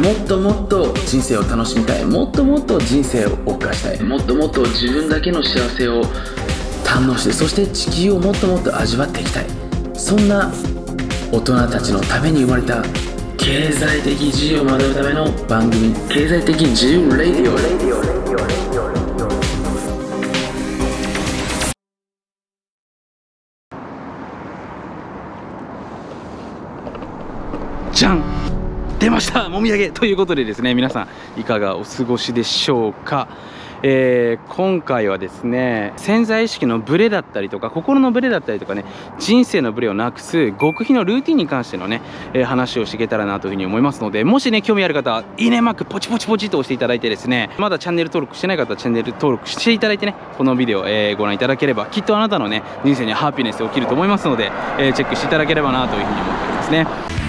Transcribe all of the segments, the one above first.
もっともっと人生を楽しみたい。もっともっと人生を謳歌したい。もっともっと自分だけの幸せを堪能してそして地球をもっともっと味わっていきたい。そんな大人たちのために生まれた経済的自由を学ぶための番組経済的自由レディオ。出ましたもみあげということでですね皆さんいかがお過ごしでしょうか、えー今回はですね潜在意識のブレだったりとか心のブレだったりとかね人生のブレをなくす極秘のルーティンに関してのね、えー話をしていけたらなというふうに思いますのでもしね興味ある方はいいねマークポチポチポチと押していただいてですねまだチャンネル登録してない方はチャンネル登録していただいてねこのビデオ、えーご覧いただければきっとあなたのね人生にハッピネス起きると思いますので、えチェックしていただければなというふうに思っておりますね。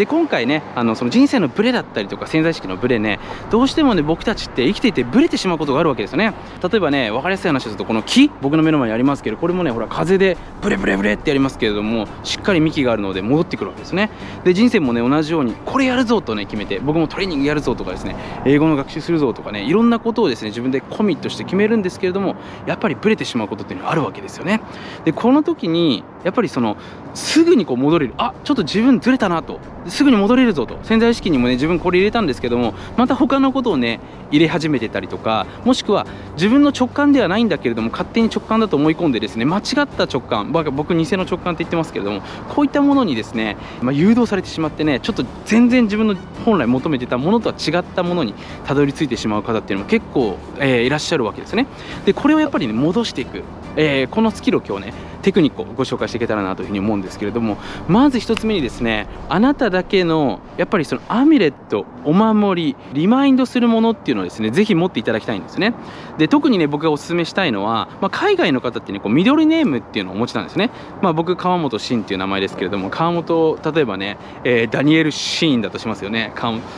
で今回ねあのその人生のブレだったりとか潜在意識のブレねどうしてもね僕たちって生きていてブレてしまうことがあるわけですよね。例えばね分かりやすい話するとこの木僕の目の前にありますけどこれもねほら風でブレブレブレってやりますけれどもしっかり幹があるので戻ってくるわけですね。で人生もね同じようにこれやるぞとね決めて僕もトレーニングやるぞとかですね英語の学習するぞとかねいろんなことをですね自分でコミットして決めるんですけれどもやっぱりブレてしまうことっていうのがあるわけですよね。でこの時にやっぱりそのすぐにこう戻れる。あちょっと自分ずれたなと。すぐに戻れるぞと。潜在意識にもね自分これ入れたんですけどもまた他のことをね入れ始めてたりとかもしくは自分の直感ではないんだけれども勝手に直感だと思い込んでですね間違った直感僕僕偽の直感って言ってますけれどもこういったものにですね、まあ、誘導されてしまってねちょっと全然自分の本来求めてたものとは違ったものにたどり着いてしまう方っていうのも結構、えーいらっしゃるわけですね。でこれをやっぱりね戻していく、えーこのスキルを今日ねテクニックをご紹介していけたらなというふうに思うんですけれどもまず一つ目にですねあなただけのやっぱりそのアミュレットお守りリマインドするものっていうのをですねぜひ持っていただきたいんですね。で特にね僕がお勧めしたいのは、まあ、海外の方ってねこうミドルネームっていうのをお持ちなんですね、まあ、僕川本慎っていう名前ですけれども川本例えばね、えーダニエル・シーンだとしますよね。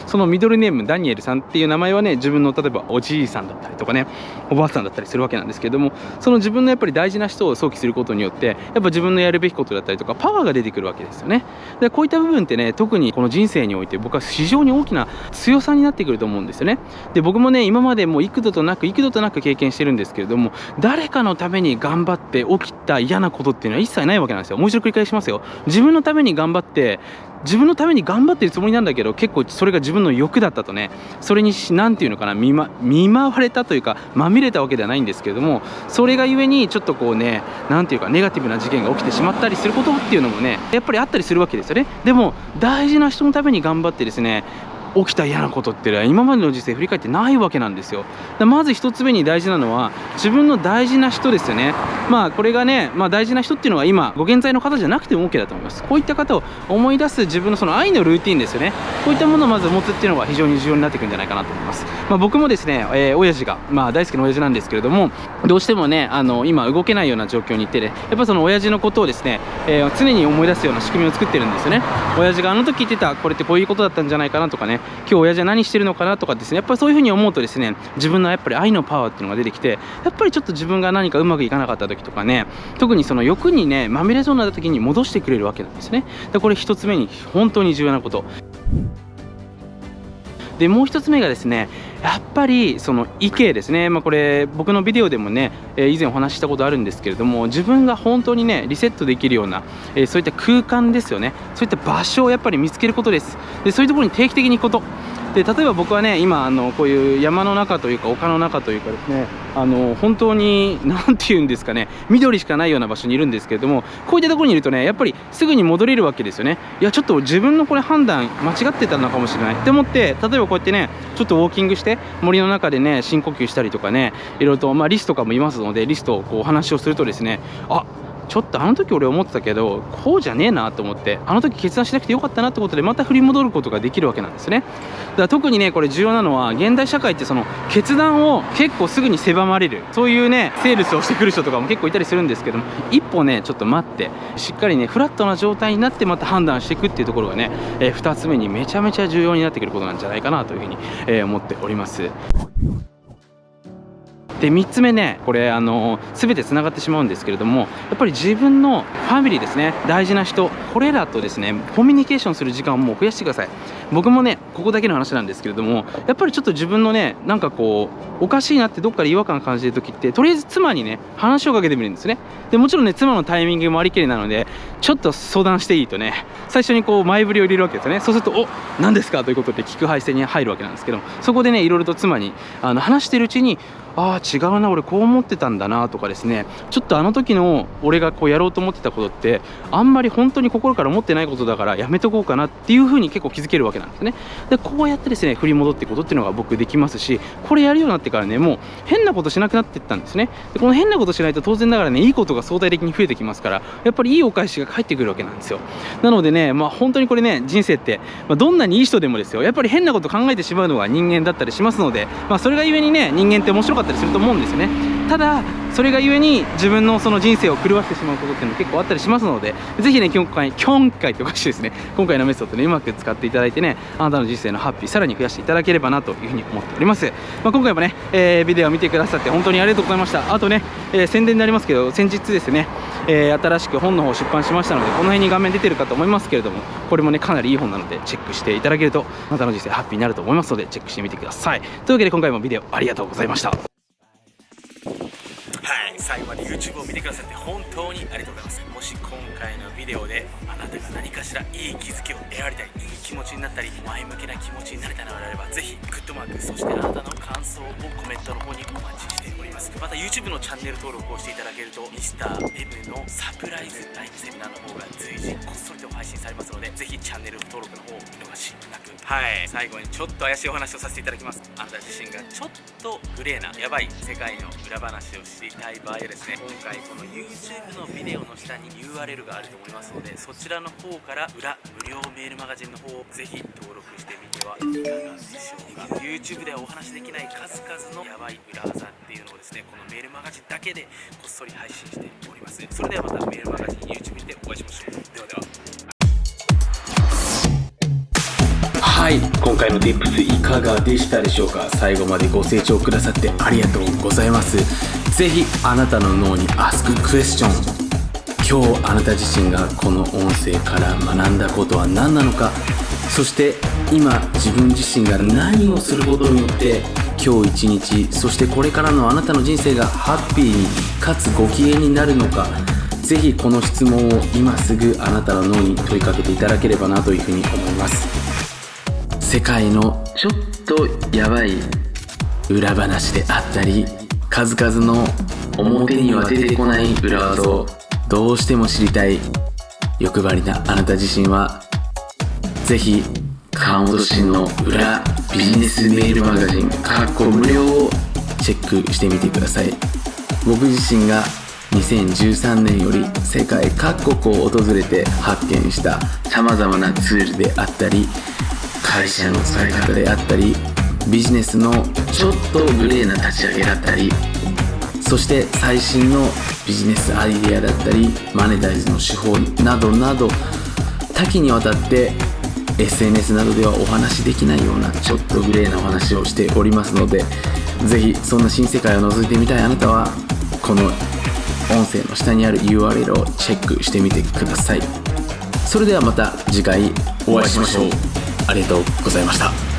そのミドルネームダニエルさんっていう名前はね自分の例えばおじいさんだったりとかねおばあさんだったりするわけなんですけれどもその自分のやっぱり大事な人を想起することによっってやっぱ自分のやるべきことだったりとかパワーが出てくるわけですよね。でこういった部分ってね特にこの人生において僕は非常に大きな強さになってくると思うんですよね。で僕もね今までもう幾度となく幾度となく経験してるんですけれども誰かのために頑張って起きた嫌なことっていうのは一切ないわけなんですよ。もう一度繰り返しますよ。自分のために頑張って自分のために頑張ってるつもりなんだけど結構それが自分の欲だったとね。それに何て言うのかな見,、ま、見舞われたというかまみれたわけではないんですけれどもそれがゆえにちょっとこうね何て言うかネガティブな事件が起きてしまったりすることっていうのもねやっぱりあったりするわけですよね。でも大事な人のために頑張ってですね起きた嫌なことっていうのは今までの人生振り返ってないわけなんですよ。まず一つ目に大事なのは自分の大事な人ですよね。まあこれがね、まあ、大事な人っていうのは今ご現在の方じゃなくても OK だと思います。こういった方を思い出す自分のその愛のルーティンですよね。こういったものをまず持つっていうのが非常に重要になってくるんじゃないかなと思います、まあ、僕もですね、えー親父が、まあ、大好きな親父なんですけれどもどうしてもねあの今動けないような状況にいてねやっぱその親父のことをですね、えー常に思い出すような仕組みを作ってるんですよね。親父があの時言ってたこれってこういうことだったんじゃないかなとかね今日親父は何してるのかなとかですね。やっぱりそういうふうに思うとですね自分のやっぱり愛のパワーっていうのが出てきてやっぱりちょっと自分が何かうまくいかなかった時とかね特にその欲にねまみれそうになった時に戻してくれるわけなんですね。でこれ一つ目に本当に重要なこと。でもう1つ目がですねやっぱりその意見ですね、まあ、これ僕のビデオでもね、え以前お話ししたことあるんですけれども自分が本当にねリセットできるような、えそういった空間ですよね。そういった場所をやっぱり見つけることです。でそういうところに定期的に行くこと。で例えば僕はね今あのこういう山の中というか丘の中というかですねあの本当に 何て言うんですかね緑しかないような場所にいるんですけれどもこういったところにいるとねやっぱりすぐに戻れるわけですよね。いやちょっと自分のこれ判断間違ってたのかもしれない。って思って例えばこうやってねちょっとウォーキングして森の中でね深呼吸したりとかねいろいろと、まあ、リスとかもいますのでリスとこうお話をするとですねあちょっとあの時俺思ってたけどこうじゃねえなと思ってあの時決断しなくてよかったなってことでまた振り戻ることができるわけなんですね。だから特にねこれ重要なのは現代社会ってその決断を結構すぐに狭まれるそういうねセールスをしてくる人とかも結構いたりするんですけども一歩ねちょっと待ってしっかりねフラットな状態になってまた判断していくっていうところがね、えー、2つ目にめちゃめちゃ重要になってくることなんじゃないかなというふうに、えー、思っております。で3つ目ねこれあの全てつながってしまうんですけれどもやっぱり自分のファミリーですね大事な人これらとですねコミュニケーションする時間をもう増やしてください。僕もねここだけの話なんですけれどもやっぱりちょっと自分のねなんかこうおかしいなってどっかで違和感感じる時ってとりあえず妻にね話をかけてみるんですね。でもちろんね妻のタイミングもありきりなのでちょっと相談していいとね最初にこう前振りを入れるわけですよね。そうすると「お何ですか?」ということで聞く配線に入るわけなんですけどそこでねいろいろと妻にあの話してるうちにああ違うな俺こう思ってたんだなとかですね。ちょっとあの時の俺がこうやろうと思ってたことってあんまり本当に心から思ってないことだからやめとこうかなっていうふうに結構気づけるわけなんですね。でこうやってですね振り戻っていくことっていうのが僕できますしこれやるようになってからねもう変なことしなくなっていったんですね。でこの変なことしないと当然ながらねいいことが相対的に増えてきますからやっぱりいいお返しが返ってくるわけなんですよ。なのでねまあ本当にこれね人生って、まあ、どんなにいい人でもですよやっぱり変なこと考えてしまうのが人間だったりしますので、まあ、それがゆえにね人間って面白かったかったりすると思うんですよね。ただそれがゆえに自分のその人生を狂わせてしまうことっていうのも結構あったりしますのでぜひね今回今回っておかしいですね今回のメソッドねうまく使っていただいてねあなたの人生のハッピーさらに増やしていただければなというふうに思っております、まあ、今回もね、えー、ビデオを見てくださって本当にありがとうございました。あとね、えー、宣伝になりますけど先日ですね、えー、新しく本の方出版しましたのでこの辺に画面出てるかと思いますけれどもこれもねかなりいい本なのでチェックしていただけるとあなたの人生ハッピーになると思いますのでチェックしてみてください。というわけで今回もビデオありがとうございました。最後まで YouTube を見てくださって本当にありがとうございます。もし今回のビデオであなたが何かしらいい気づきを得られたりいい気持ちになったり前向きな気持ちになれたのであればぜひグッドマークそしてあなたの感想をコメントの方にお待ちしております。また YouTube のチャンネル登録をしていただけると Mr.M のサプライズライブセミナーの方が随時こっそりと配信されますのでぜひチャンネル登録の方を見逃しなくはい。最後にちょっと怪しいお話をさせていただきますあなた自身がちょっとグレーなやばい世界の裏話を知りたい場合はですね今回この YouTube のビデオの下に URL があると思いますのでそちらの方から裏無料メールマガジンの方をぜひ登録してみてはいかがでしょうか。YouTube ではお話しできない数々のやばい裏技っていうのをですねこのメールマガジンだけでこっそり配信しております。それではまたメールマガジン YouTube にてお会いしましょう。ではでは。はい。今回の Tips いかがでしたでしょうか？最後までご清聴くださってありがとうございます。ぜひあなたの脳に Ask Question 今日あなた自身がこの音声から学んだことは何なのか？そして今自分自身が何をすることによって今日一日そしてこれからのあなたの人生がハッピーにかつご機嫌になるのか。ぜひこの質問を今すぐあなたの脳に問いかけていただければなというふうに思います。世界のちょっとやばい裏話であったり数々の表には出てこない裏技をどうしても知りたい欲張りなあなた自身はぜひ川本慎の裏ビジネスメールマガジンかっこ無料をチェックしてみてください。僕自身が2013年より世界各国を訪れて発見した様々なツールであったり会社の使い方であったりビジネスのちょっとグレーな立ち上げだったりそして最新のビジネスアイデアだったりマネタイズの手法などなど多岐にわたって SNS などではお話しできないようなちょっとグレーなお話をしておりますのでぜひそんな新世界を覗いてみたいあなたはこの音声の下にある URL をチェックしてみてください。それではまた次回お会いしましょう。ありがとうございました。